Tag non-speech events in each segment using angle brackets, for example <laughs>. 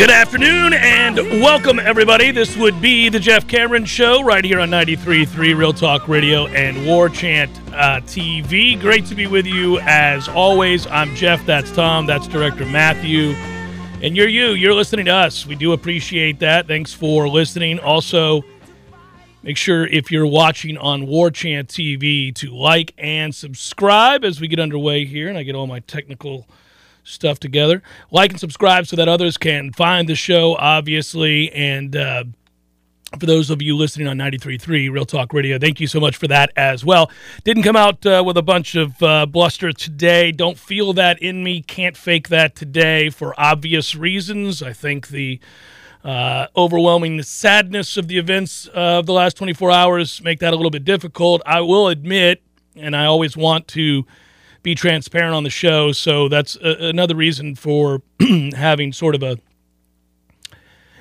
Good afternoon and welcome, everybody. This would be the Jeff Cameron Show right here on 93.3 Real Talk Radio and War Chant uh, TV. Great to be with you as always. I'm Jeff, that's Tom, that's Director Matthew, and you're you. You're listening to us. We do appreciate that. Thanks for listening. Also, make sure if you're watching on War Chant TV to like and subscribe as we get underway here and I get all my technical – stuff together. Like and subscribe so that others can find the show, obviously. And uh, for those of you listening on 93.3 Real Talk Radio, thank you so much for that as well. Didn't come out uh, with a bunch of uh, bluster today. Don't feel that in me. Can't fake that today for obvious reasons. I think the uh, overwhelming sadness of the events of the last 24 hours make that a little bit difficult. I will admit, and I always want to be transparent on the show. So that's a, another reason for <clears throat> having sort of a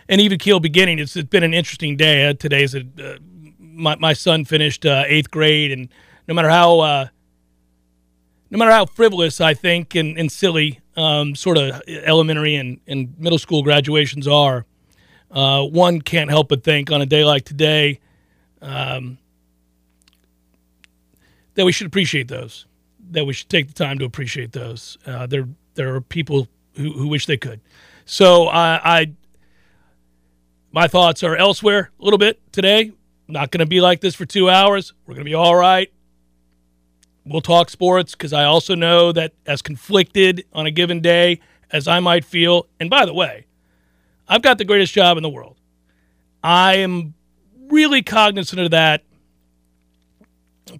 an even keel beginning. It's, it's been an interesting day. Uh, today's a, uh, my my son finished uh, eighth grade, and no matter how uh, no matter how frivolous I think and, and silly um, sort of elementary and, and middle school graduations are, uh, one can't help but think on a day like today um, that we should appreciate those that we should take the time to appreciate those. Uh, there there are people who, who wish they could. So I, I my thoughts are elsewhere a little bit today. Not going to be like this for two hours. We're going to be all right. We'll talk sports because I also know that as conflicted on a given day as I might feel, and by the way, I've got the greatest job in the world. I am really cognizant of that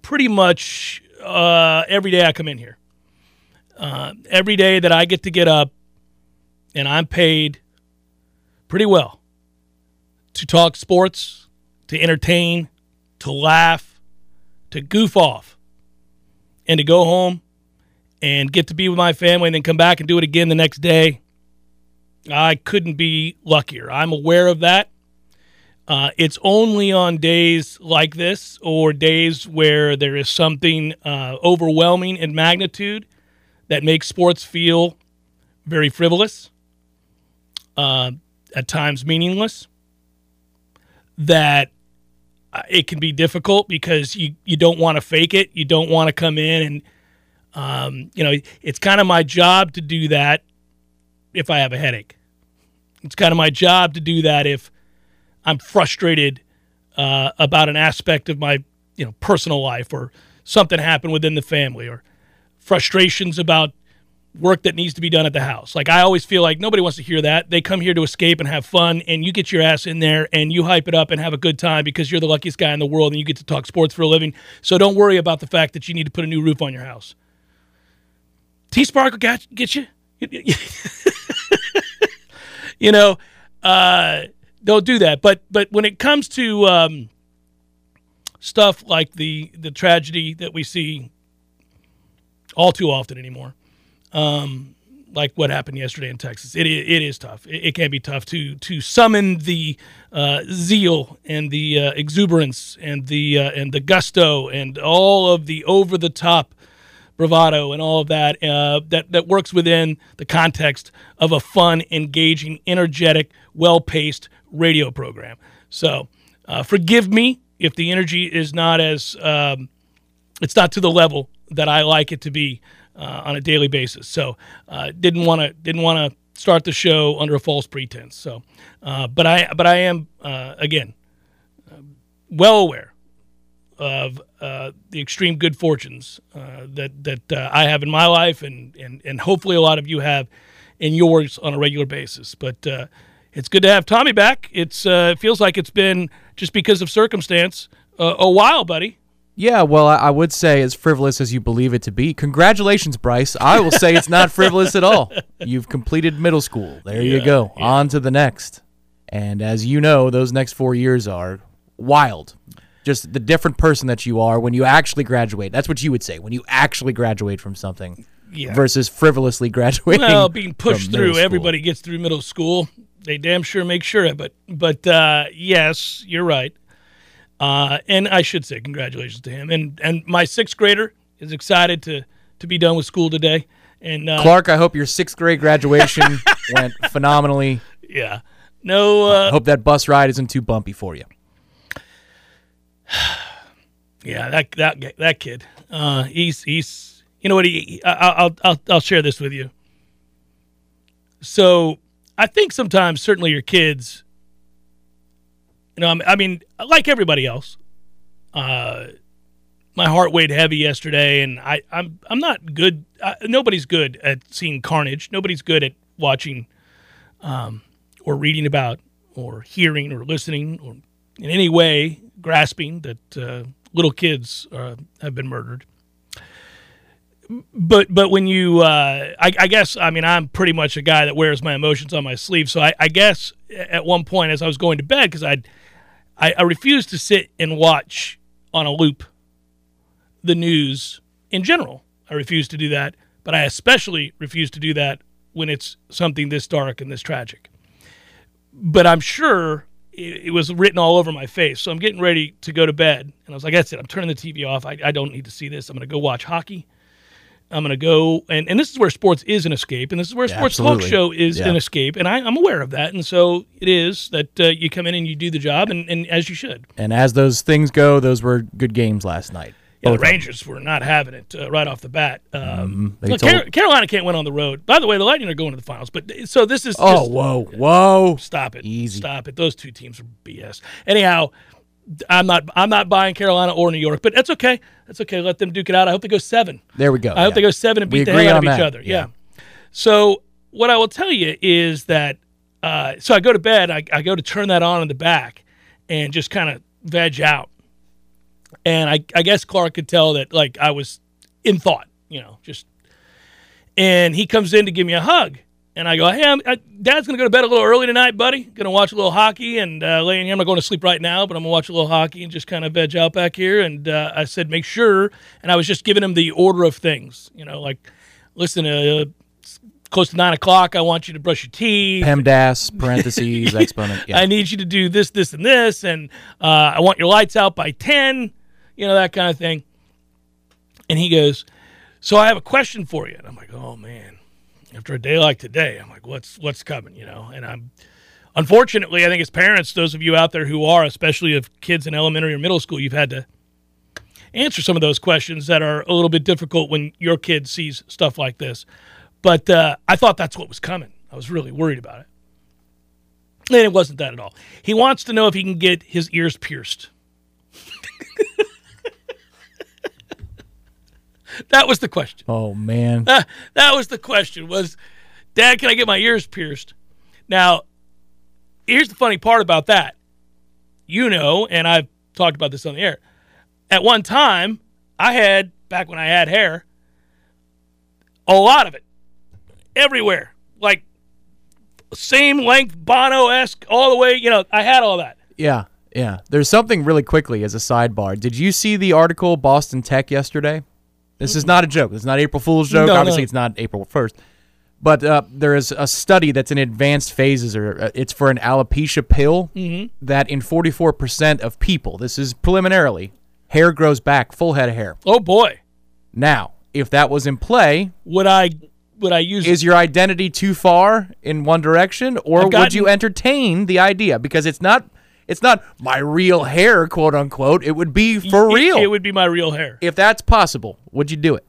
pretty much uh, every day I come in here. Uh, every day that I get to get up and I'm paid pretty well to talk sports, to entertain, to laugh, to goof off, and to go home and get to be with my family and then come back and do it again the next day. I couldn't be luckier. I'm aware of that. Uh, it's only on days like this or days where there is something uh, overwhelming in magnitude that makes sports feel very frivolous, uh, at times meaningless, that uh, it can be difficult because you, you don't want to fake it. You don't want to come in and, um, you know, it's kind of my job to do that if I have a headache. It's kind of my job to do that if I'm frustrated uh, about an aspect of my you know personal life or something happened within the family or frustrations about work that needs to be done at the house. Like I always feel like nobody wants to hear that. They come here to escape and have fun and you get your ass in there and you hype it up and have a good time because you're the luckiest guy in the world and you get to talk sports for a living. So don't worry about the fact that you need to put a new roof on your house. T Sparkle got get you. <laughs> you know, uh don't do that. But but when it comes to um, stuff like the the tragedy that we see all too often anymore, um, like what happened yesterday in Texas, it it is tough. It, it can be tough to to summon the uh, zeal and the uh, exuberance and the uh, and the gusto and all of the over the top bravado and all of that uh, that that works within the context of a fun, engaging, energetic, well paced radio program. So uh, forgive me if the energy is not as um, it's not to the level that I like it to be uh, on a daily basis. So uh, didn't want to didn't want to start the show under a false pretense. So, uh, but I but I am uh, again well aware of uh, the extreme good fortunes that that I have in my life, and, and and hopefully a lot of you have in yours on a regular basis. But it's good to have Tommy back. It's uh, it feels like it's been just because of circumstance uh, a while, buddy. Yeah, well, I I would say as frivolous as you believe it to be. Congratulations, Bryce. I will say it's not frivolous at all. You've completed middle school. There you go. yeah. On to the next. And as you know, those next four years are wild. Just the different person that you are when you actually graduate. That's what you would say when you actually graduate from something Yeah. versus frivolously graduating. Well, being pushed through, everybody gets through middle school. They damn sure make sure of it. But uh, yes, you're right. Uh, and I should say congratulations to him. And and my sixth grader is excited to to be done with school today. And uh, Clark, I hope your sixth grade graduation <laughs> went phenomenally. yeah, no, uh, I hope that bus ride isn't too bumpy for you. <sighs> yeah, that that that kid, uh, he's he's you know what he, I, I'll I'll I'll share this with you. So I think sometimes certainly your kids, you know, I mean- like everybody else, uh, my heart weighed heavy yesterday, and I I'm I'm not good. Uh, nobody's good at seeing carnage. Nobody's good at watching, um, or reading about, or hearing, or listening, or in any way grasping that uh, little kids uh, have been murdered. But but when you, uh, I, I guess, I mean, I'm pretty much a guy that wears my emotions on my sleeve. So I, I guess at one point as I was going to bed, because I, I refused to sit and watch on a loop the news in general. I refuse to do that, but I especially refuse to do that when it's something this dark and this tragic. But I'm sure it, it was written all over my face. So I'm getting ready to go to bed. And I was like, that's it. I'm turning the TV off. I, I don't need to see this. I'm going to go watch hockey. I'm going to go. And, and this is where sports is an escape. And this is where Yeah, sports talk show is Yeah. an escape. And I, I'm aware of that. And so it is that uh, you come in and you do the job, and, and as you should. And as those things go, those were good games last night. Yeah, the Both of them. Rangers were not having it uh, right off the bat. Um, They look, Car- Carolina can't win on the road. By the way, the Lightning are going to the finals. But so this is Oh, just, whoa, whoa. stop it, Easy. stop it. Those two teams are BS. Anyhow, I'm not I'm not buying Carolina or New York, but that's okay. That's okay. Let them duke it out. I hope they go seven. There we go. I hope they go seven and beat the hell out of on each that, other. yeah. Yeah. So what I will tell you is that uh, so I go to bed. I, I go to turn that on in the back and just kind of veg out. And I, I guess Clark could tell that like I was in thought, you know, just. And he comes in to give me a hug, and I go, "Hey, I'm, I, Dad's gonna go to bed a little early tonight, buddy. Gonna watch a little hockey and uh, laying here. I'm not going to sleep right now, but I'm gonna watch a little hockey and just kind of veg out back here." And uh, I said, "Make sure." And I was just giving him the order of things, you know, like, listen, uh, it's close to nine o'clock. I want you to brush your teeth. PEMDAS, <laughs> parentheses, exponent. Yeah. I need you to do this, this, and this, and uh, I want your lights out by ten, you know that kind of thing. And he goes, "So I have a question for you." And I'm like, "Oh man." After a day like today, I'm like, "What's what's coming?" You know. And I'm, unfortunately, I think as parents, those of you out there who are, especially of kids in elementary or middle school, you've had to answer some of those questions that are a little bit difficult when your kid sees stuff like this. But uh, I thought that's what was coming. I was really worried about it. And it wasn't that at all. He wants to know if he can get his ears pierced. That was the question. oh, man. Uh, that was the question was, Dad, can I get my ears pierced? Now, here's the funny part about that. You know, and I've talked about this on the air. At one time, I had, back when I had hair, a lot of it everywhere. Like same length, Bono esque, all the way. You know, I had all that. Yeah, yeah. There's something really quickly as a sidebar. Did you see the article Boston Tech yesterday? This is not a joke. This is not April Fool's joke. No, Obviously, no. it's not April 1st. But uh, there is a study that's in advanced phases, or uh, it's for an alopecia pill Mm-hmm. that in 44% of people, this is preliminarily, hair grows back, full head of hair. Oh boy, Now, if that was in play, would I would I use is your identity too far in one direction, or I've would you entertain the idea? Because it's not it's not my real hair, quote unquote. It would be for It- real. It, would be my real hair. if that's possible, would you do it?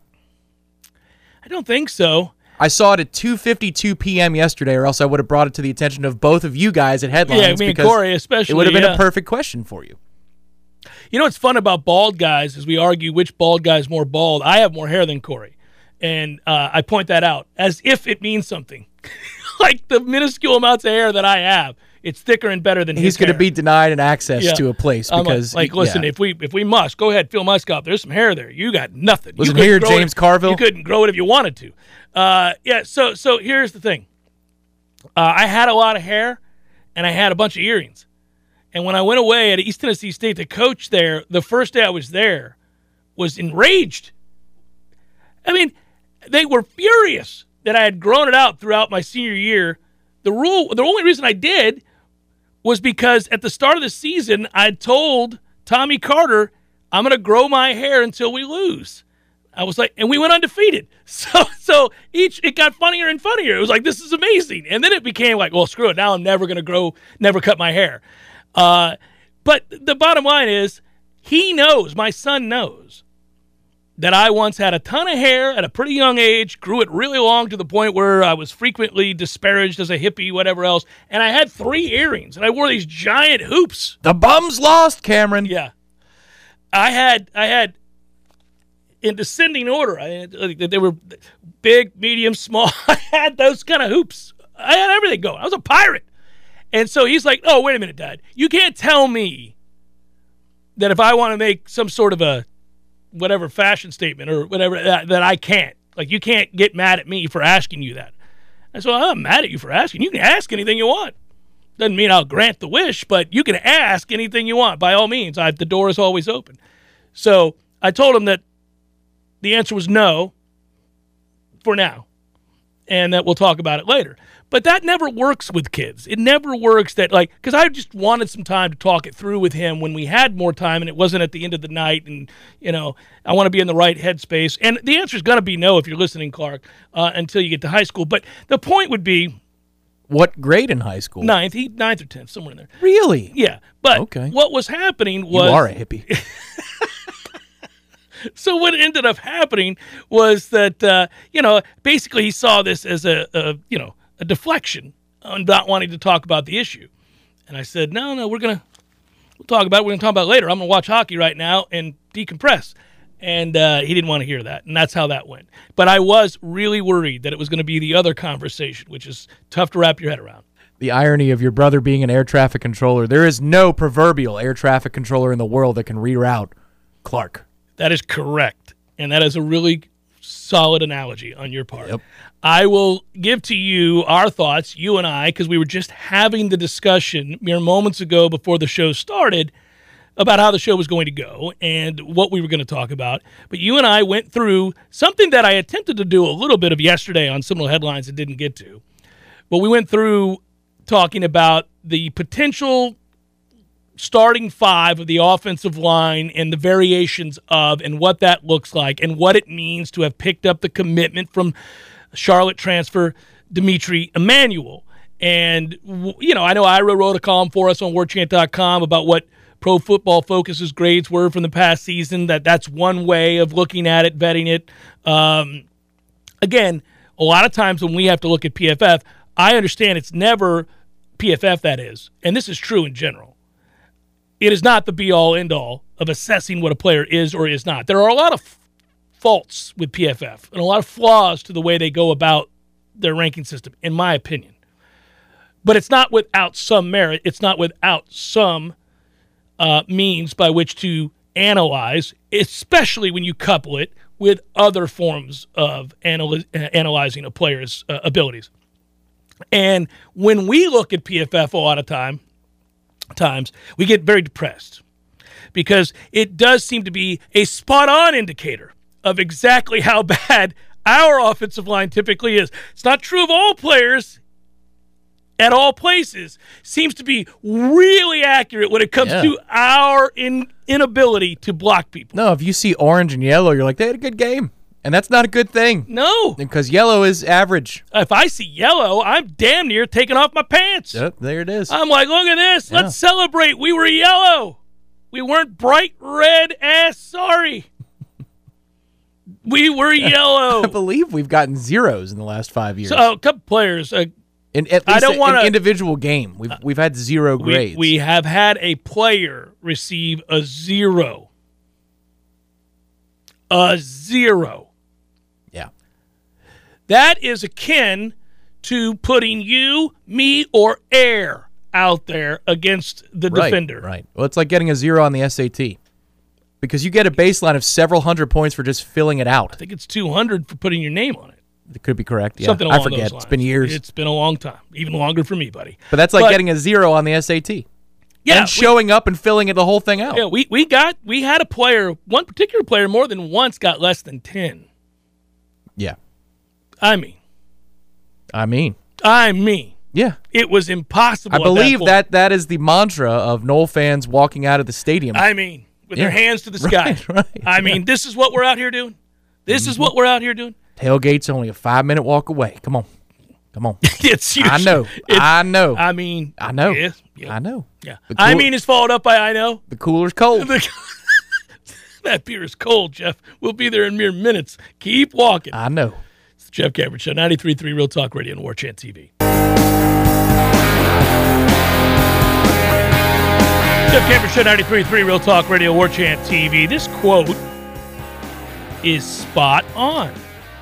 I don't think so. I saw it at 2:52 p.m. yesterday, or else I would have brought it to the attention of both of you guys at headlines. Yeah, me and Corey especially. It would have been yeah. a perfect question for you. You know what's fun about bald guys is we argue which bald guy's more bald. I have more hair than Corey, and uh, I point that out as if it means something. <laughs> like the minuscule amounts of hair that I have, it's thicker and better than He's going to be denied an access Yeah. to a place I'm like- because like, listen, yeah. if we if we must go ahead, fill my scalp. There's some hair there. You got nothing. Listen you here, James it, Carville. You couldn't grow it if you wanted to. Uh, yeah. So so here's the thing. Uh, I had a lot of hair, and I had a bunch of earrings. And when I went away at East Tennessee State, the coach there, the first day I was there, was enraged. I mean, they were furious that I had grown it out throughout my senior year. The rule, the only reason I did was because at the start of the season, I told Tommy Carter, I'm going to grow my hair until we lose. I was like, and we went undefeated. <laughs> So, so each it got funnier and funnier. It was like, this is amazing. And then it became like, well, screw it. Now I'm never going to grow, never cut my hair. Uh, but the bottom line is, he knows, my son knows, that I once had a ton of hair at a pretty young age, grew it really long to the point where I was frequently disparaged as a hippie, whatever else. And I had three earrings, and I wore these giant hoops. the bums lost, Cameron. Yeah, I had I had in descending order. I had, they were big, medium, small. <laughs> I had those kind of hoops. I had everything going. I was a pirate. And so he's like, "Oh, wait a minute, Dad. You can't tell me that if I want to make some sort of a whatever fashion statement or whatever that, that I can't. Like you can't get mad at me for asking you that." And so I'm mad at you for asking. You can ask anything you want. Doesn't mean I'll grant the wish, but you can ask anything you want. By all means, I, the door is always open. So I told him that the answer was no for now, and that we'll talk about it later. But that never works with kids. It never works that, like, because I just wanted some time to talk it through with him when we had more time and it wasn't at the end of the night. And, you know, I want to be in the right headspace. And the answer is going to be no if you're listening, Clark, uh, until you get to high school. But the point would be What grade in high school? ninth, he, ninth or tenth, somewhere in there. Really? Yeah. But Okay. what was happening You was are a hippie. <laughs> so what ended up happening was that uh, you know basically he saw this as a, a you know a deflection on not wanting to talk about the issue, and I said no no we're gonna we'll talk about it. we're gonna talk about it later. I'm gonna watch hockey right now and decompress. And uh, he didn't want to hear that, and that's how that went. But I was really worried that it was going to be the other conversation, which is tough to wrap your head around. the irony of your brother being an air traffic controller. There is no proverbial air traffic controller in the world that can reroute Clark. That is correct. And that is a really solid analogy on your part. Yep. I will give to you our thoughts, you and I, because we were just having the discussion mere moments ago before the show started about how the show was going to go and what we were going to talk about. But you and I went through something that I attempted to do a little bit of yesterday on similar headlines and didn't get to. But we went through talking about the potential starting five of the offensive line and the variations of and what that looks like and what it means to have picked up the commitment from Charlotte transfer D'Mitri Emmanuel. And, you know, I know Ira wrote a column for us on warchant.com about what Pro Football Focus's grades were from the past season, that that's one way of looking at it, vetting it. Um, again, a lot of times when we have to look at PFF, I understand it's never PFF that is, and this is true in general. It is not the be all end all of assessing what a player is or is not. There are a lot of faults with PFF and a lot of flaws to the way they go about their ranking system, in my opinion. But it's not without some merit. It's not without some uh, means by which to analyze, especially when you couple it with other forms of uh, analyzing a player's uh, abilities. And when we look at PFF a lot of time, times, we get very depressed because it does seem to be a spot on indicator of exactly how <laughs> bad our offensive line typically is. It's not true of all players at all places. Seems to be really accurate when it comes Yeah. to our in, inability to block people. No, if you see orange and yellow, you're like, they had a good game. And that's not a good thing No. because yellow is average. If I see yellow, I'm damn near taking off my pants. Yep, there it is. I'm like, look at this. Yeah. Let's celebrate. We were yellow. We weren't bright red ass sorry. We were <laughs> yellow. I believe we've gotten zeros in the last five years. so a couple players. Uh, in at least I don't an wanna- individual game, we've we've had zero we, grades. we have had a player receive a zero. A zero. yeah. That is akin to putting you, me, or air out there against the Right, defender. Right. Well, it's like getting a zero on the SAT because you get a baseline of several hundred points for just filling it out. I think it's 200 for putting your name on it. It could be correct. Yeah. Something I forget. It's been years. It's been a long time, even longer for me, buddy. but that's like but- getting a zero on the SAT. Yeah, and we- showing up and filling it the whole thing out. Yeah, we, we got we had a player, one particular player, more than once got less than ten. yeah. I mean, I mean, I mean, yeah. it was impossible. I believe that, that, that is the mantra of Nole fans walking out of the stadium. I mean, with their hands to the sky. <laughs> Right, right, I mean, this is what we're out here doing. This is what we're out here doing. Tailgate's only a five minute walk away. Come on. Come on. <laughs> It's I know. It's, I know. I mean, I know. Yeah, yeah, I know. yeah. The I mean, it's followed up by I know. The cooler's cold. <laughs> that beer is cold, Jeff. We'll be there in mere minutes. Keep walking. I know. It's the Jeff Cameron Show, 93.3 Real Talk Radio and War Chant TV. Jeff Cameron Show, 93.3 Real Talk Radio, War Chant TV. This quote is spot on.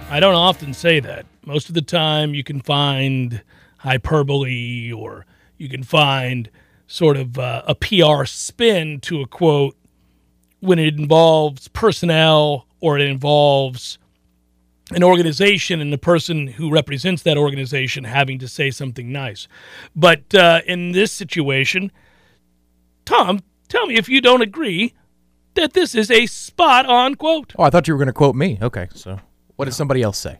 I don't often say that. Most of the time, you can find hyperbole or you can find sort of uh, a PR spin to a quote when it involves personnel or it involves an organization and the person who represents that organization having to say something nice. But uh, in this situation, Tom, tell me if you don't agree that this is a spot on quote. Oh, I thought you were going to quote me. Okay. So what did somebody else say?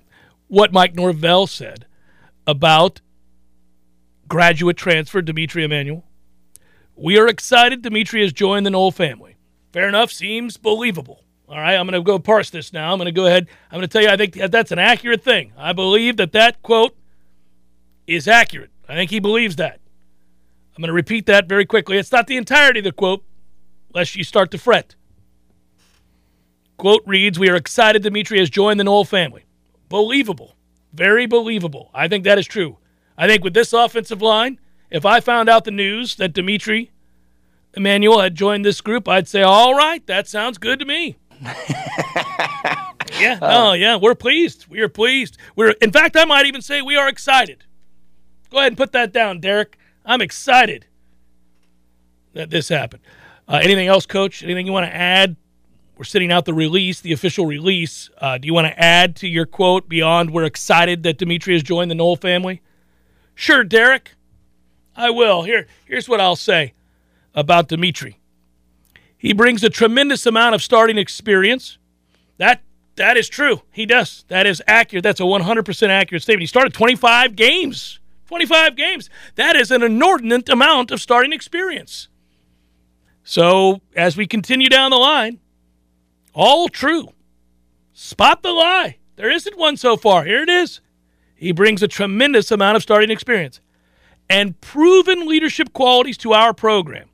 What Mike Norvell said about graduate transfer D'Mitri Emmanuel. We are excited D'Mitri has joined the Nole family. Fair enough, seems believable. All right, I'm going to go parse this now. I'm going to go ahead. I'm going to tell you, I think that's an accurate thing. I believe that that quote is accurate. I think he believes that. I'm going to repeat that very quickly. It's not the entirety of the quote, lest you start to fret. Quote reads We are excited D'Mitri has joined the Nole family. Believable. Very believable. I think that is true. I think with this offensive line, if I found out the news that D'Mitri Emmanuel had joined this group, I'd say, all right, that sounds good to me. <laughs> yeah, no, yeah, we're pleased. We are pleased. We're, in fact, I might even say we are excited. Go ahead and put that down, Derek. I'm excited that this happened. Uh, anything else, Coach? Anything you want to add? We're sitting out the release, the official release. Uh, do you want to add to your quote beyond we're excited that D'Mitri has joined the Nole family? Sure, Derek. I will. Here, here's what I'll say about D'Mitri. He brings a tremendous amount of starting experience. That that is true. He does. That is accurate. That's a 100% accurate statement. He started 25 games. 25 games. That is an inordinate amount of starting experience. So, as we continue down the line, all true. Spot the lie. There isn't one so far. Here it is. He brings a tremendous amount of starting experience and proven leadership qualities to our program.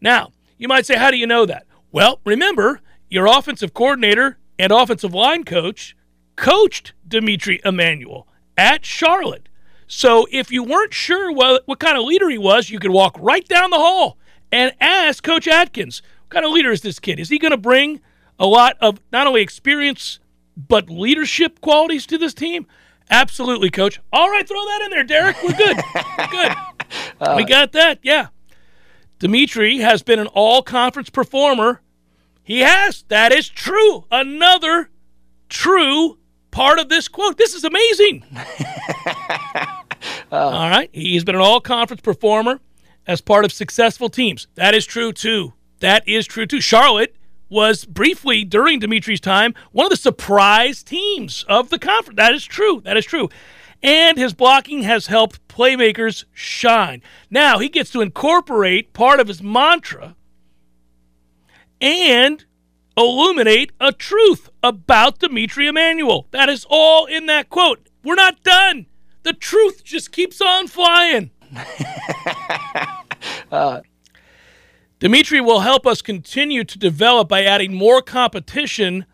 Now, you might say, how do you know that? Well, remember, your offensive coordinator and offensive line coach coached D'Mitri Emmanuel at Charlotte. So if you weren't sure what, what kind of leader he was, you could walk right down the hall and ask Coach Atkins, what kind of leader is this kid? Is he going to bring a lot of not only experience, but leadership qualities to this team? Absolutely, Coach. All right, throw that in there, Derek. We're good. good. <laughs> we got that. Yeah. D'Mitri has been an all conference performer. He has. That is true. Another true part of this quote. This is amazing. <laughs> Uh, all right. He's been an all conference performer as part of successful teams. That is true, too. That is true, too. Charlotte was briefly during D'Mitri's time one of the surprise teams of the conference. That is true. That is true. And his blocking has helped playmakers shine. Now he gets to incorporate part of his mantra and illuminate a truth about D'Mitri Emmanuel. That is all in that quote. We're not done. The truth just keeps on flying. <laughs> uh. D'Mitri will help us continue to develop by adding more competition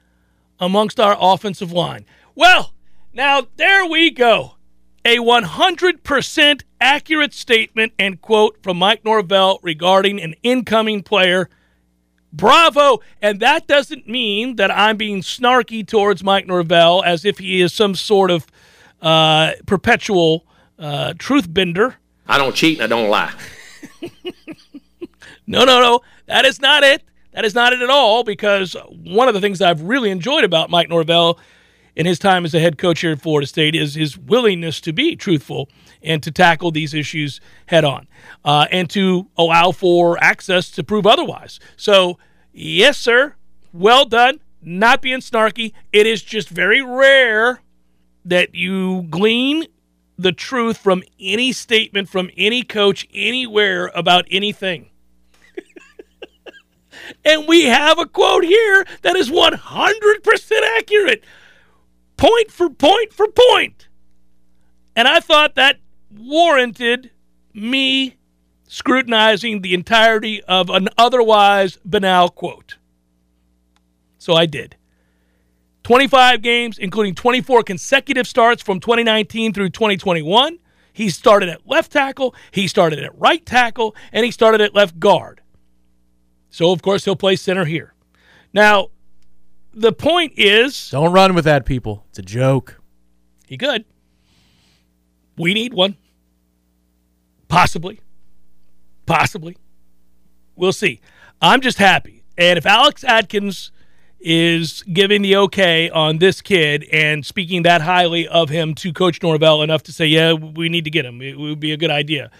amongst our offensive line. Well, now there we go. A 100% accurate statement and quote from Mike Norvell regarding an incoming player. Bravo. And that doesn't mean that I'm being snarky towards Mike Norvell as if he is some sort of uh, perpetual uh, truth bender. I don't cheat and I don't lie. <laughs> no, no, no. That is not it. That is not it at all because one of the things I've really enjoyed about Mike Norvell in his time as a head coach here at Florida State is his willingness to be truthful and to tackle these issues head on uh, and to allow for access to prove otherwise. So, yes, sir, well done. Not being snarky. It is just very rare that you glean the truth from any statement from any coach anywhere about anything. <laughs> and we have a quote here that is 100% accurate, point for point for point. And I thought that warranted me scrutinizing the entirety of an otherwise banal quote. So I did. 25 games, including 24 consecutive starts from 2019 through 2021. He started at left tackle, he started at right tackle, and he started at left guard. So, of course, he'll play center here. Now, the point is don't run with that, people. It's a joke. He could. We need one. Possibly. Possibly. We'll see. I'm just happy. And if Alex Atkins is giving the okay on this kid and speaking that highly of him to Coach Norvell enough to say, yeah, we need to get him. It would be a good idea.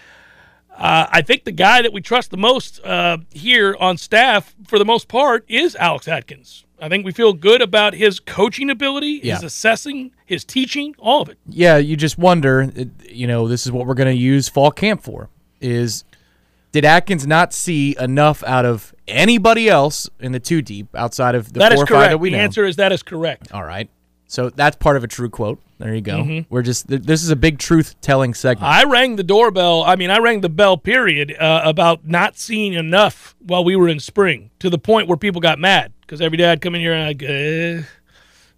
Uh, I think the guy that we trust the most uh, here on staff, for the most part, is Alex Atkins. I think we feel good about his coaching ability, yeah. his assessing, his teaching, all of it. Yeah, you just wonder, you know, this is what we're going to use fall camp for. Is did Atkins not see enough out of anybody else in the two deep outside of the that four is correct. that we the know? answer is that is correct. All right. So that's part of a true quote. There you go. Mm-hmm. We're just this is a big truth telling segment. I rang the doorbell. I mean, I rang the bell. Period. Uh, about not seeing enough while we were in spring to the point where people got mad because every day I'd come in here and I'd go.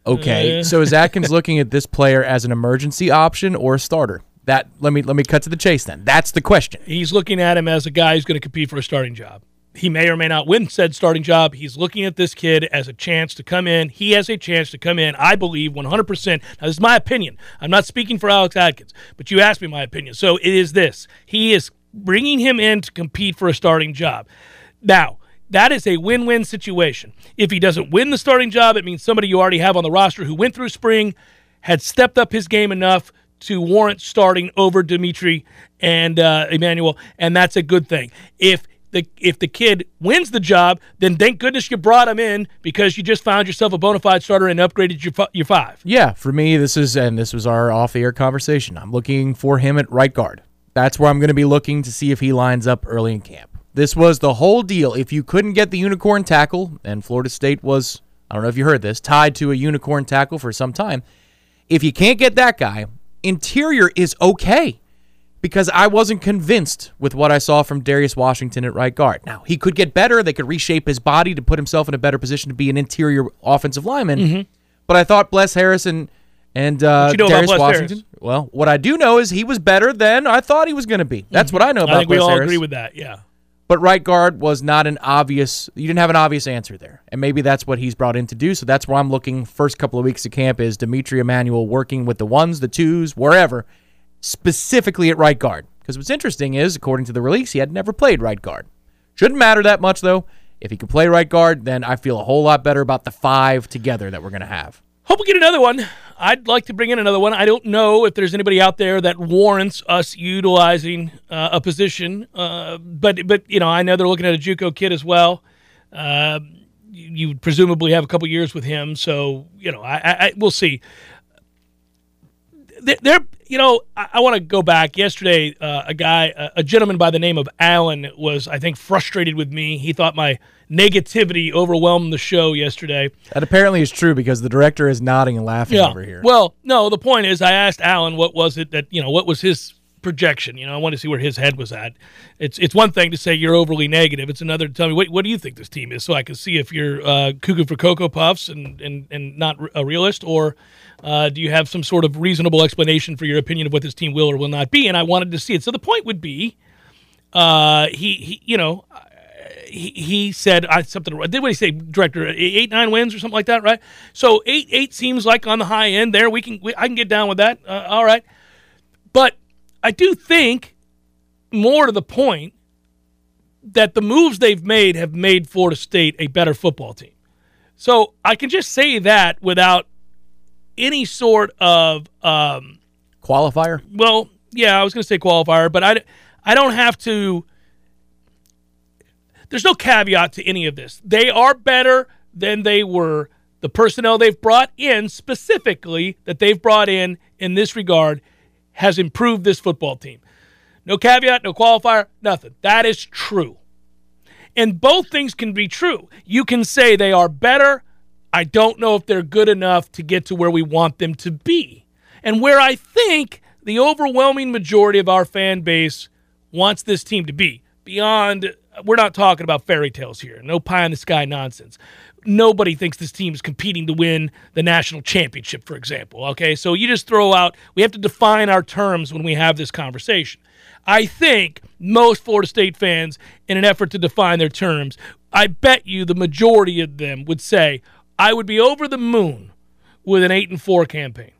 Uh, okay, uh. so is Atkins <laughs> looking at this player as an emergency option or a starter? That let me let me cut to the chase. Then that's the question. He's looking at him as a guy who's going to compete for a starting job he may or may not win said starting job. He's looking at this kid as a chance to come in. He has a chance to come in, I believe, 100%. Now, this is my opinion. I'm not speaking for Alex Atkins, but you asked me my opinion. So it is this he is bringing him in to compete for a starting job. Now, that is a win win situation. If he doesn't win the starting job, it means somebody you already have on the roster who went through spring, had stepped up his game enough to warrant starting over D'Mitri and uh, Emmanuel, and that's a good thing. If the if the kid wins the job, then thank goodness you brought him in because you just found yourself a bona fide starter and upgraded your your five. Yeah, for me, this is and this was our off air conversation. I'm looking for him at right guard. That's where I'm going to be looking to see if he lines up early in camp. This was the whole deal. If you couldn't get the unicorn tackle, and Florida State was, I don't know if you heard this, tied to a unicorn tackle for some time. If you can't get that guy, interior is okay because I wasn't convinced with what I saw from Darius Washington at right guard. Now, he could get better. They could reshape his body to put himself in a better position to be an interior offensive lineman. Mm-hmm. But I thought Bless Harrison and uh, Darius Washington. Harris? Well, what I do know is he was better than I thought he was going to be. That's mm-hmm. what I know about. I think Bless we all Harris. agree with that. Yeah. But right guard was not an obvious. You didn't have an obvious answer there, and maybe that's what he's brought in to do. So that's where I'm looking. First couple of weeks of camp is D'Mitri Emmanuel working with the ones, the twos, wherever, specifically at right guard. Because what's interesting is, according to the release, he had never played right guard. Shouldn't matter that much, though. If he can play right guard, then I feel a whole lot better about the five together that we're going to have. Hope we get another one. I'd like to bring in another one. I don't know if there's anybody out there that warrants us utilizing uh, a position, uh, but but you know I know they're looking at a JUCO kid as well. Uh, you, you, presumably have a couple years with him, so you know I, I we'll see. They're you know, I, I want to go back. Yesterday, uh, a guy, a, a, gentleman by the name of Allen, was I think frustrated with me. He thought my negativity overwhelmed the show yesterday. That apparently is true because the director is nodding and laughing over here. Well, no, the point is, I asked Alan what was it that you know what was his projection. You know, I want to see where his head was at. It's it's one thing to say you're overly negative. It's another to tell me what what do you think this team is, so I can see if you're uh, cuckoo for cocoa puffs and and and not a realist, or uh, do you have some sort of reasonable explanation for your opinion of what this team will or will not be? And I wanted to see it. So the point would be, uh, he he you know. He, he said I something. Did what he say, director? Eight nine wins or something like that, right? So eight eight seems like on the high end there. We can we, I can get down with that. Uh, all right, but I do think, more to the point, that the moves they've made have made Florida State a better football team. So I can just say that without any sort of um, qualifier. Well, yeah, I was going to say qualifier, but I, I don't have to. There's no caveat to any of this. They are better than they were. The personnel they've brought in, specifically that they've brought in in this regard, has improved this football team. No caveat, no qualifier, nothing. That is true. And both things can be true. You can say they are better. I don't know if they're good enough to get to where we want them to be. And where I think the overwhelming majority of our fan base wants this team to be. Beyond, we're not talking about fairy tales here, no pie in the sky nonsense nobody thinks this team is competing to win the national championship, for example. Okay, so you just throw out, we have to define our terms when we have this conversation. I think most Florida State fans, in an effort to define their terms, I bet you the majority of them would say, I would be over the moon with an 8 and 4 campaign.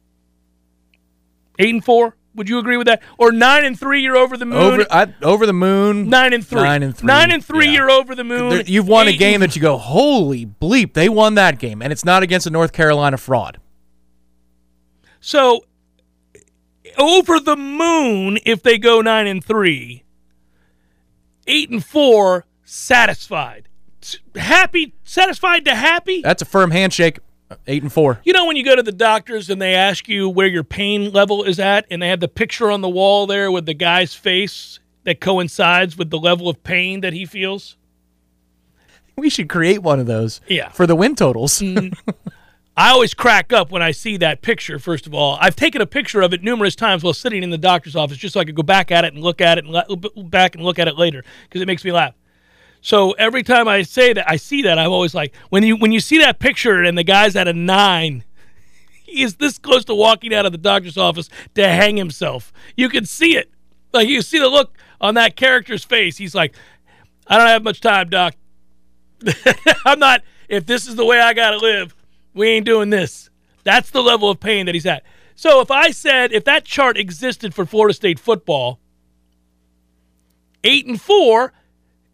8 and 4? Would you agree with that? Or nine and three, you're over the moon. Over, I, over the moon. Nine and three. Nine and three. Nine and three, yeah. you're over the moon. There, you've won Eight a game and- that you go, holy bleep, they won that game, and it's not against a North Carolina fraud. So over the moon if they go nine and three. Eight and four, satisfied. Happy, satisfied to happy. That's a firm handshake. Uh, eight and four. You know when you go to the doctors and they ask you where your pain level is at, and they have the picture on the wall there with the guy's face that coincides with the level of pain that he feels. We should create one of those. Yeah. For the win totals. Mm-hmm. <laughs> I always crack up when I see that picture, first of all. I've taken a picture of it numerous times while sitting in the doctor's office just so I could go back at it and look at it and le- back and look at it later because it makes me laugh. So every time I say that, I see that, I'm always like, when you when you see that picture and the guy's at a nine, <laughs> he is this close to walking out of the doctor's office to hang himself. You can see it. Like you see the look on that character's face. He's like, I don't have much time, doc. <laughs> I'm not. If this is the way I gotta live, we ain't doing this. That's the level of pain that he's at. So if I said if that chart existed for Florida State football, eight and four,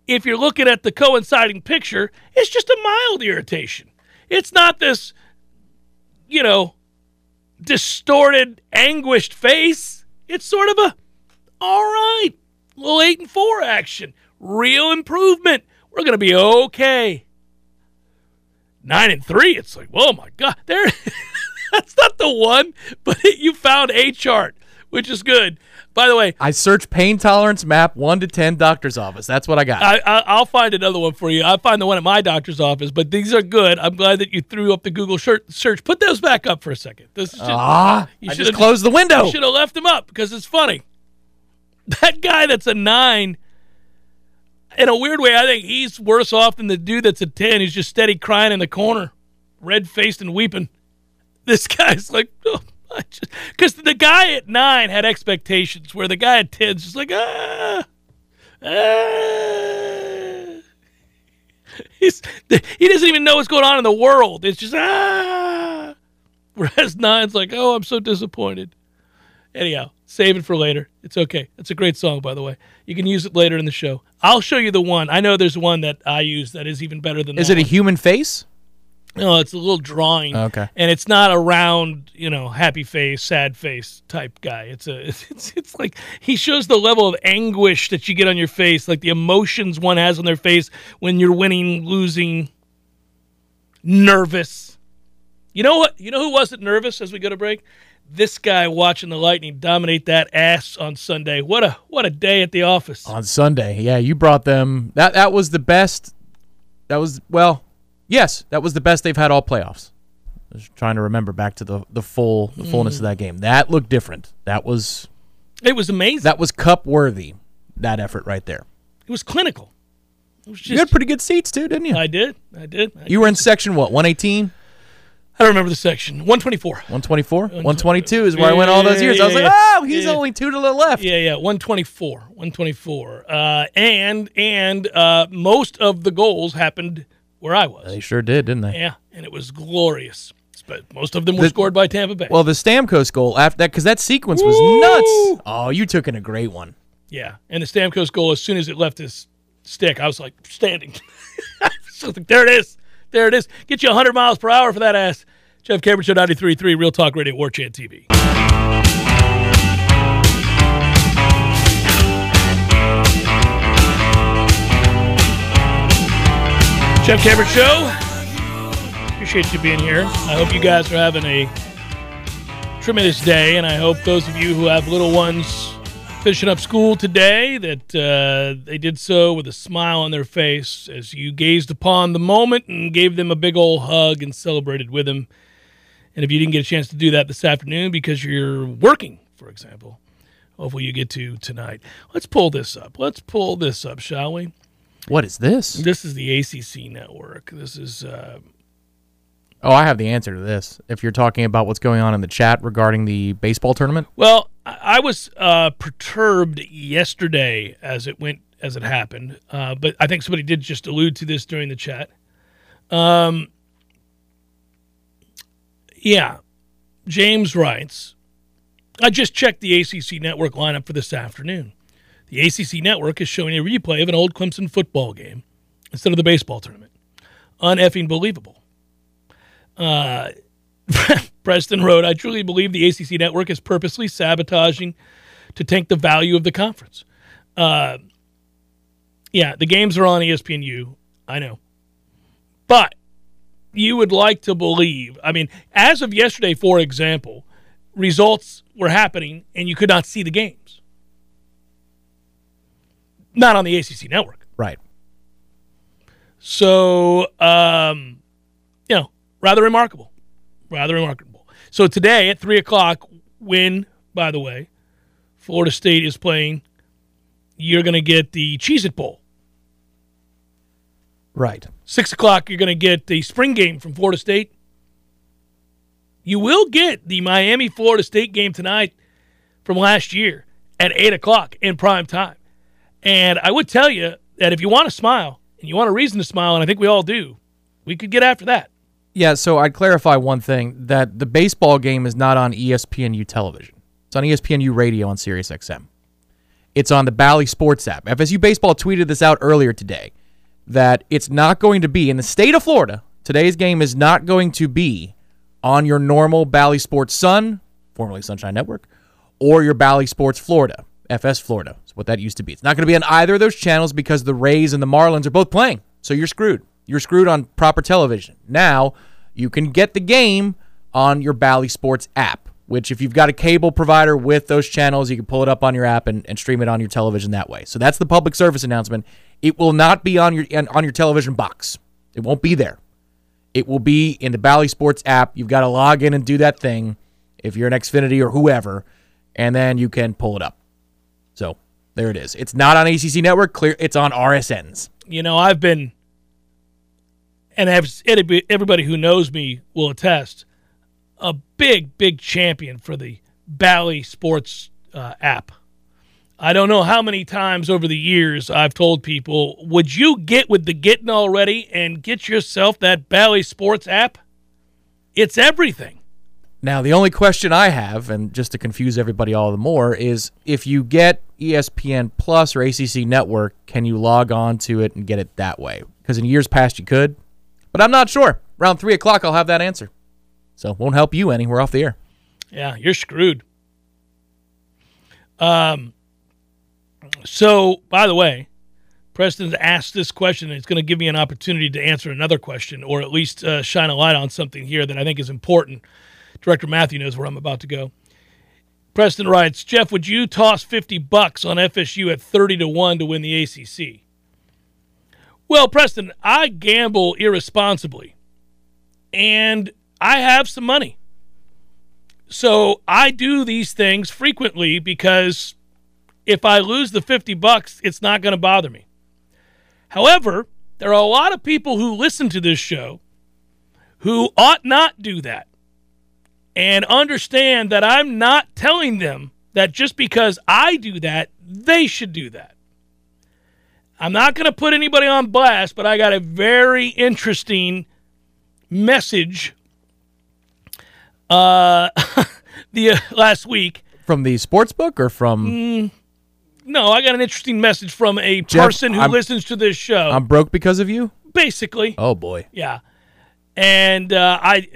if you're looking at the coinciding picture, it's just a mild irritation. It's not this, you know, distorted, anguished face. It's sort of a all right, little eight and four action, real improvement. We're gonna be okay nine and three. It's like, oh my god, there. <laughs> that's not the one, but <laughs> you found a chart, which is good. By the way, I searched pain tolerance map one to ten doctor's office. That's what I got. I, I, I'll find another one for you. I'll find the one at my doctor's office, but these are good. I'm glad that you threw up the Google search. search. Put those back up for a second. This is just, ah, you I should've- just closed the window. You should have left them up because it's funny. <laughs> That guy that's a nine, in a weird way, I think he's worse off than the dude that's a 10. He's just steady crying in the corner, red faced and weeping. This <laughs> guy's like, oh, because the guy at nine had expectations, where the guy at 10's just like, ah, ah. He's, he doesn't even know what's going on in the world. It's just, ah. Whereas nine's like, oh, I'm so disappointed. Anyhow, save it for later. It's okay. It's a great song, by the way. You can use it later in the show. I'll show you the one. I know there's one that I use that is even better than Is it a human face? No, it's a little drawing. Okay. And it's not a round, you know, happy face, sad face type guy. It's a <laughs> it's it's, it's like he shows the level of anguish that you get on your face, like the emotions one has on their face when you're winning, losing, nervous. You know what? You know who wasn't nervous as we go to break? This guy watching the Lightning dominate that ass on Sunday. What a what a day at the office. On Sunday. Yeah, you brought them. That that was the best that was well, yes, that was the best they've had all playoffs. I was trying to remember back to the the full the fullness of that game. That looked different. That was It was amazing. that was cup worthy. That effort right there. it was clinical. It was You had pretty good seats too, didn't you? I did. I did. I, You were in section what? 118, I don't remember the section. 124. 124, 122 is where I went all those years. I was Yeah, like, oh, he's yeah. only two to the left. Yeah, yeah, 124. 124. Uh, and and uh, most of the goals happened where I was. They sure did, didn't they? Yeah, and it was glorious. But most of them were The- scored by Tampa Bay. Well, the Stamkos goal after that because that sequence was Woo! nuts. Oh, you took in a great one. yeah, and the Stamkos goal, as soon as it left his stick, I was like standing. <laughs> so like, there it is. There it is. Get you 100 miles per hour for that ass. Jeff Cameron Show 93.3 Real Talk Radio, War Chant TV. Jeff Cameron Show. Appreciate you being here. I hope you guys are having a tremendous day, and I hope those of you who have little ones finishing up school today that uh, they did so with a smile on their face as you gazed upon the moment and gave them a big old hug and celebrated with them. And if you didn't get a chance to do that this afternoon because you're working, for example, hopefully you get to tonight. Let's pull this up. Let's pull this up, shall we? What is this? This is the ACC network. This is uh, Oh, I have the answer to this. If you're talking about what's going on in the chat regarding the baseball tournament, Well, I I was uh, perturbed yesterday as it went as it happened, uh, but I think somebody did just allude to this during the chat. Um, yeah, James writes, I just checked the ACC network lineup for this afternoon. The ACC network is showing a replay of an old Clemson football game instead of the baseball tournament. Uneffing believable. Uh, <laughs> Preston wrote, I truly believe the ACC network is purposely sabotaging to tank the value of the conference. Uh, yeah, the games are on ESPNU. I know. But you would like to believe, I mean, as of yesterday, for example, results were happening and you could not see the games. Not on the ACC network. right? So, um, you know, rather remarkable. Rather remarkable. So today at 3 o'clock, when, by the way, Florida State is playing, you're going to get the Cheez It Bowl. Right. 6 o'clock, you're going to get the spring game from Florida State. You will get the Miami Florida State game tonight from last year at 8 o'clock in prime time. And I would tell you that if you want to smile and you want a reason to smile, and I think we all do, we could get after that. Yeah, so I'd clarify one thing that the baseball game is not on ESPNU television. It's on ESPNU radio on Sirius XM. It's on the Bally Sports app. FSU Baseball tweeted this out earlier today that it's not going to be in the state of Florida. Today's game is not going to be on your normal Bally Sports Sun, formerly Sunshine Network, or your Bally Sports Florida, FS Florida. What that used to be. It's not going to be on either of those channels because the Rays and the Marlins are both playing. So you're screwed. You're screwed on proper television. Now, you can get the game on your Bally Sports app, which if you've got a cable provider with those channels, you can pull it up on your app and, and stream it on your television that way. So that's the public service announcement. It will not be on your on your television box. It won't be there. It will be in the Bally Sports app. You've got to log in and do that thing if you're an Xfinity or whoever, and then you can pull it up. So there it is. It's not on ACC Network. Clear. It's on RSNs. You know, I've been, and everybody who knows me will attest, a big, big champion for the Bally Sports uh, app. I don't know how many times over the years I've told people, would you get with the getting already and get yourself that Bally Sports app? It's everything. Now, the only question I have, and just to confuse everybody all the more, is if you get ESPN Plus or ACC Network, can you log on to it and get it that way? Because in years past you could, but I'm not sure. Around 3 o'clock, I'll have that answer. So won't help you any. We're off the air. Yeah, you're screwed. Um. So, by the way, Preston's asked this question, and it's going to give me an opportunity to answer another question, or at least uh, shine a light on something here that I think is important. Director Matthew knows where I'm about to go. Preston writes, Jeff, would you toss 50 bucks on FSU at 30 to 1 to win the ACC? Well, Preston, I gamble irresponsibly, and I have some money. So I do these things frequently because if I lose the 50 bucks, it's not going to bother me. However, there are a lot of people who listen to this show who ought not do that and understand that I'm not telling them that just because I do that, they should do that. I'm not going to put anybody on blast, but I got a very interesting message uh, <laughs> the uh, last week. From the sports book or from Mm, No, I got an interesting message from a Jeff, person who I'm- listens to this show. I'm broke because of you? basically, Oh boy. yeah. And uh, I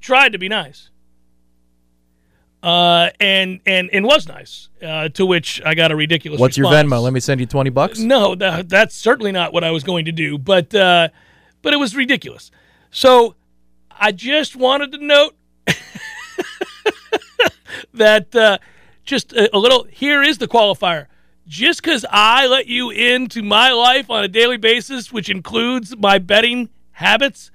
tried to be nice. Uh, and and and was nice. Uh, to which I got a ridiculous. What's your. Venmo? Let me send you 20 bucks. No, that, that's certainly not what I was going to do. But uh, but it was ridiculous. So I just wanted to note <laughs> that uh, just a, a little. Here is the qualifier. Just because I let you into my life on a daily basis, which includes my betting habits,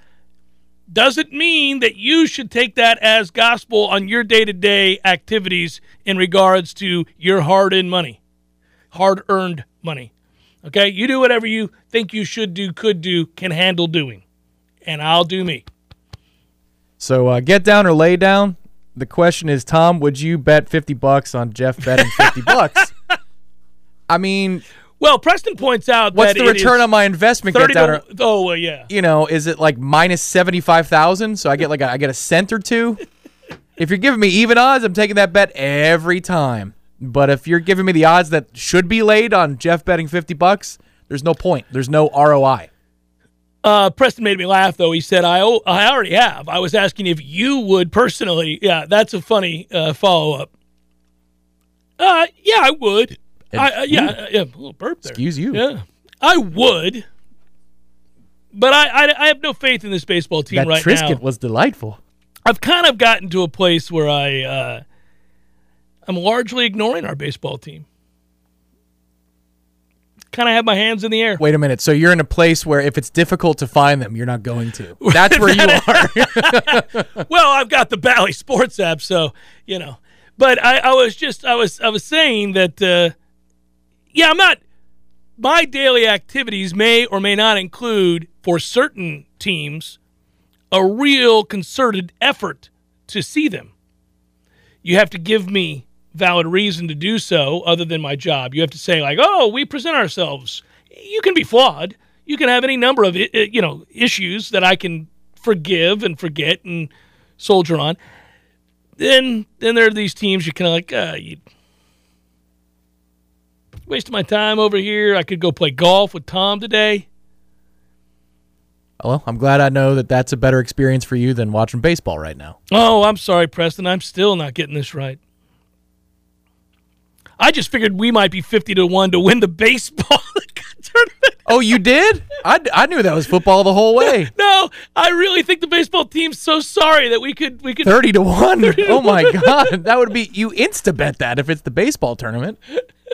doesn't mean that you should take that as gospel on your day to day activities in regards to your hard earned money, hard earned money. Okay? You do whatever you think you should do, could do, can handle doing. And I'll do me. So uh, get down or lay down. The question is, Tom, would you bet 50 bucks on Jeff betting 50 <laughs> bucks? I mean, Well, Preston points out that. what's the return on my investment? Get 30 down to, Oh, well, yeah. you know, is it like minus 75,000? So I get like a, I get a cent or two. If you're giving me even odds, I'm taking that bet every time. But if you're giving me the odds that should be laid on Jeff betting 50 bucks, there's no point. There's no ROI. Uh, Preston made me laugh, though. He said, I, oh, I already have. I was asking if you would personally. Yeah, that's a funny uh, follow up. Uh, yeah, I would. I, uh, yeah, uh, yeah, a little burp there. Excuse you. Yeah, I would. But I, I, I have no faith in this baseball team That right Trisket now. was delightful. I've kind of gotten to a place where I, uh, I'm largely ignoring our baseball team. Kind of have my hands in the air. Wait a minute. So you're in a place where if it's difficult to find them, you're not going to. <laughs> That's where you are. <laughs> well, I've got the Bally Sports app, so you know. But I, I was just I was I was saying that uh, yeah, I'm not. My daily activities may or may not include for certain teams a real concerted effort to see them. You have to give me valid reason to do so other than my job. You have to say like, "Oh, we present ourselves." You can be flawed. You can have any number of i- you know issues that I can forgive and forget and soldier on. Then then there are these teams you kind of like, uh, you wasting my time over here. I could go play golf with Tom today. well, I'm glad I know that that's a better experience for you than watching baseball right now. Oh, I'm sorry, Preston. I'm still not getting this right. I just figured we might be 50 to 1 to win the baseball <laughs> tournament. Oh, you did? I, I knew that was football the whole way. <laughs> No, I really think the baseball team's so sorry that we could we could 30 to 1. <laughs> Oh my god. That would be you insta bet that if it's the baseball tournament.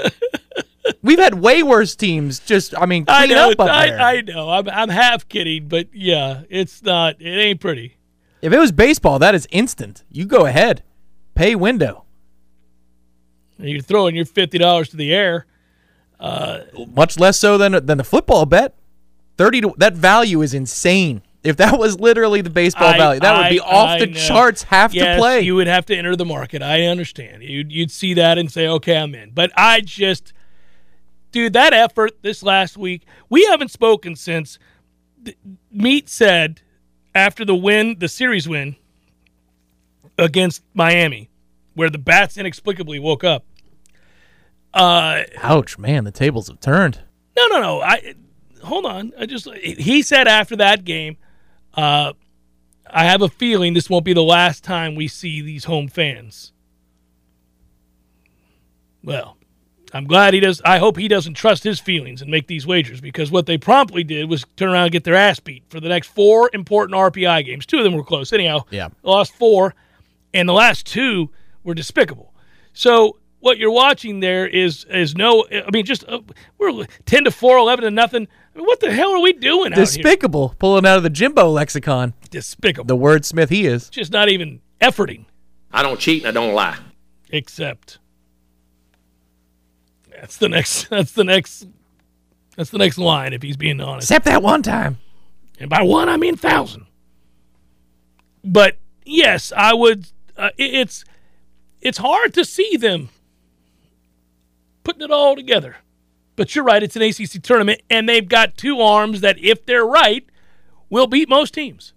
<laughs> We've had way worse teams just I mean I know up up there. I, I know. I'm I'm half kidding, but yeah, it's not it ain't pretty. if it was baseball, that is instant. You go ahead. Pay window. You're throwing your $50 to the air. Uh, Much less so than than the football bet. 30 to that value is insane. If that was literally the baseball I- value, that would be off I the know. charts have yes, to play. You would have to enter the market. I understand. You'd, you'd see that and say, okay, I'm in. But I just, dude, that effort this last week, we haven't spoken since Meat said after the win, the series win against Miami, where the Bats inexplicably woke up. Uh, Ouch, man, the tables have turned. no, no, no. I hold on. I just he said after that game, uh, I have a feeling this won't be the last time we see these home fans. Well, I'm glad he does. I hope he doesn't trust his feelings and make these wagers because what they promptly did was turn around and get their ass beat for the next four important RPI games. Two of them were close, anyhow. Yeah. lost four, and the last two were despicable. So what you're watching there is is no. I mean, just uh, we're ten to four, 11 to nothing. I mean, what the hell are we doing out here? Despicable, pulling out of the Jimbo lexicon. Despicable. The wordsmith he is. Just not even efforting, I don't cheat and I don't lie. except that's the next. <laughs> That's the next. That's the next line. If he's being honest, Except that one time. and by one I mean thousand. But yes, I would. Uh, it- it's it's hard to see them putting it all together. But you're right; it's an ACC tournament, and they've got two arms that, if they're right, will beat most teams.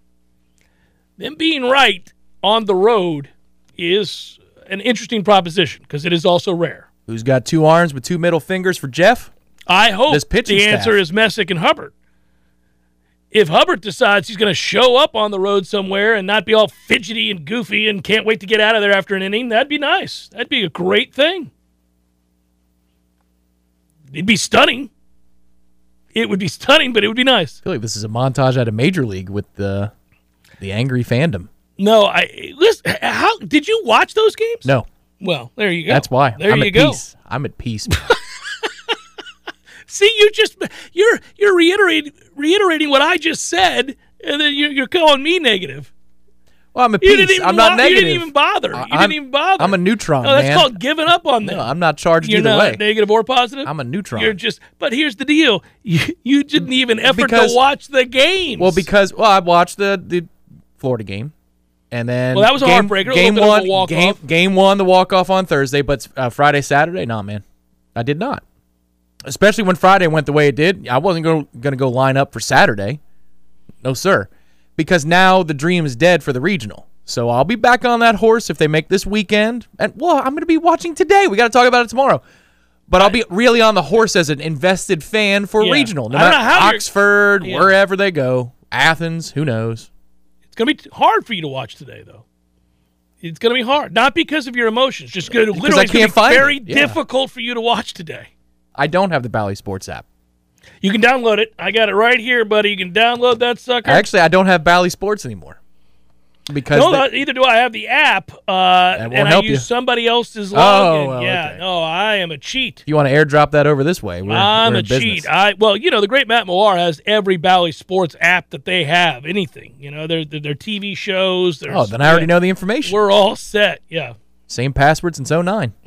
Them being right on the road is an interesting proposition because it is also rare. Who's got two arms with two middle fingers for Jeff? I hope This pitching the answer staff. is Messick and Hubbard. If Hubbard decides he's going to show up on the road somewhere and not be all fidgety and goofy and can't wait to get out of there after an inning, that'd be nice. That'd be a great thing. It'd be stunning. It would be stunning, but it would be nice. I feel like this is a montage out of major league with the the angry fandom. No, I listen. How did you watch those games? No, Well, there you go. that's why. There I'm you at go. peace. I'm at peace. <laughs> <laughs> See, you just you're you're reiterating reiterating what I just said, and then you're, you're calling me negative. Well, I'm at You peace. didn't even I'm not wa- negative. You didn't even bother. I- You I'm- didn't even bother. I'm a neutron, No, that's man. called giving up on them. No, I'm not charged you're either not way. negative or positive. I'm a neutron. You're just. But here's the deal: <laughs> you, you didn't even effort Because- to watch the game. well, because well, I watched the the Florida game, and then Well, that was a game, heartbreaker, Game little bit of a one, walk-off. game game one, the walk off on Thursday, but uh, Friday, Saturday, nah, man, I did not. Especially when Friday went the way it did, I wasn't going to go line up for Saturday. No, sir, because now the dream is dead for the regional. So I'll be back on that horse if they make this weekend, and well, I'm going to be watching today. We got to talk about it tomorrow. But I'll be really on the horse as an invested fan for Yeah. regional. No I don't matter know how Oxford, Yeah. wherever they go, Athens, who knows? it's gonna be hard for you to watch today, though. It's gonna be hard, not because of your emotions, just going <laughs> to literally I it's gonna can't be find very it. Yeah. difficult for you to watch today. I don't have the Bally Sports app. You can download it. I got it right here, buddy. You can download that sucker. Actually, I don't have Bally Sports anymore because no, they- either do I have the app, uh, and I use you. somebody else's Oh, login. well, yeah, okay. no, I am a cheat. you want to airdrop that over this way, we're, I'm we're a cheat. I well, you know, the great Matt Millar has every Bally Sports app that they have. Anything, you know, their their, their TV shows. Their, oh, then I already yeah, know the information. We're all set. Yeah. Same password since 09. <laughs>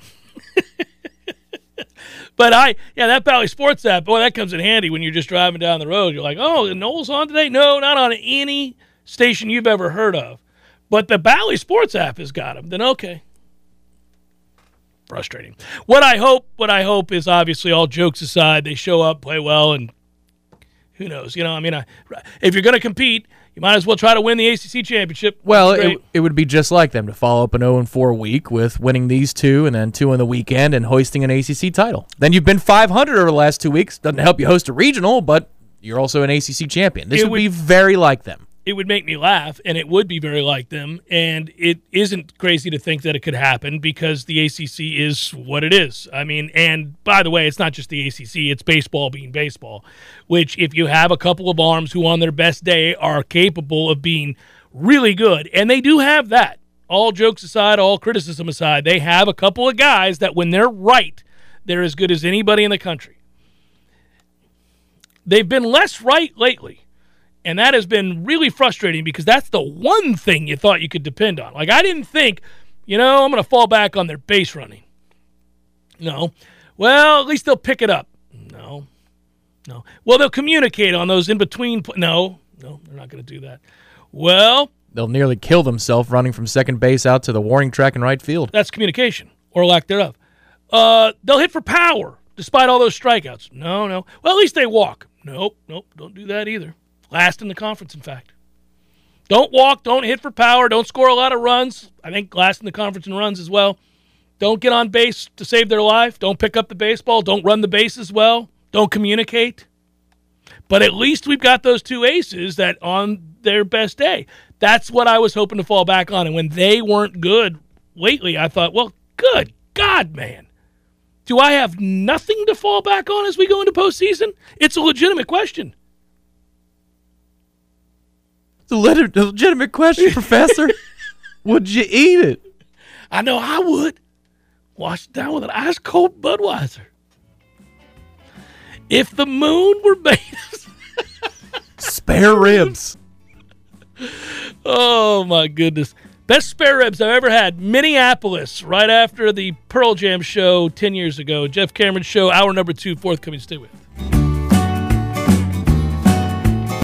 But I, yeah, that Bally Sports app, boy, that comes in handy when you're just driving down the road. You're like, oh, the Noles on today? No, not on any station you've ever heard of. But the Bally Sports app has got them. Then okay. Frustrating. What I hope, what I hope is obviously all jokes aside, they show up, play well, and who knows? You know, I mean, I, if you're going to compete, you might as well try to win the ACC championship. Well, it, it would be just like them to follow up an 0 4 week with winning these two and then two in the weekend and hoisting an ACC title. Then you've been 500 over the last two weeks. Doesn't help you host a regional, but you're also an ACC champion. This would, would- be very like them. It would make me laugh and it would be very like them and it isn't crazy to think that it could happen because the ACC is what it is. I mean, and by the way, it's not just the ACC, it's baseball being baseball, which if you have a couple of arms who on their best day are capable of being really good, and they do have that. All jokes aside, all criticism aside, they have a couple of guys that when they're right, they're as good as anybody in the country. They've been less right lately. And that has been really frustrating because that's the one thing you thought you could depend on. Like, I didn't think, you know, I'm going to fall back on their base running. No. Well, at least they'll pick it up. No. No. Well, they'll communicate on those in between. Pl- no. No, they're not going to do that. Well, They'll nearly kill themselves running from second base out to the warning track in right field. that's communication or lack thereof. Uh, they'll hit for power despite all those strikeouts. No, no. Well, at least they walk. Nope, nope. Don't do that either. Last in the conference, in fact. Don't walk. Don't hit for power. Don't score a lot of runs. I think last in the conference in runs as well. Don't get on base to save their life. Don't pick up the baseball. Don't run the base as well. Don't communicate. But at least we've got those two aces that on their best day. That's what I was hoping to fall back on. And when they weren't good lately, I thought, well, good God, man. Do I have nothing to fall back on as we go into postseason? It's a legitimate question. A legitimate question, <laughs> Professor. Would you eat it? I know I would. Wash it down with an ice cold Budweiser. If the moon were made of <laughs> spare ribs. Oh my goodness. Best spare ribs I've ever had. Minneapolis, right after the Pearl Jam show 10 years ago. Jeff Cameron show, hour number two, forthcoming. Stay with.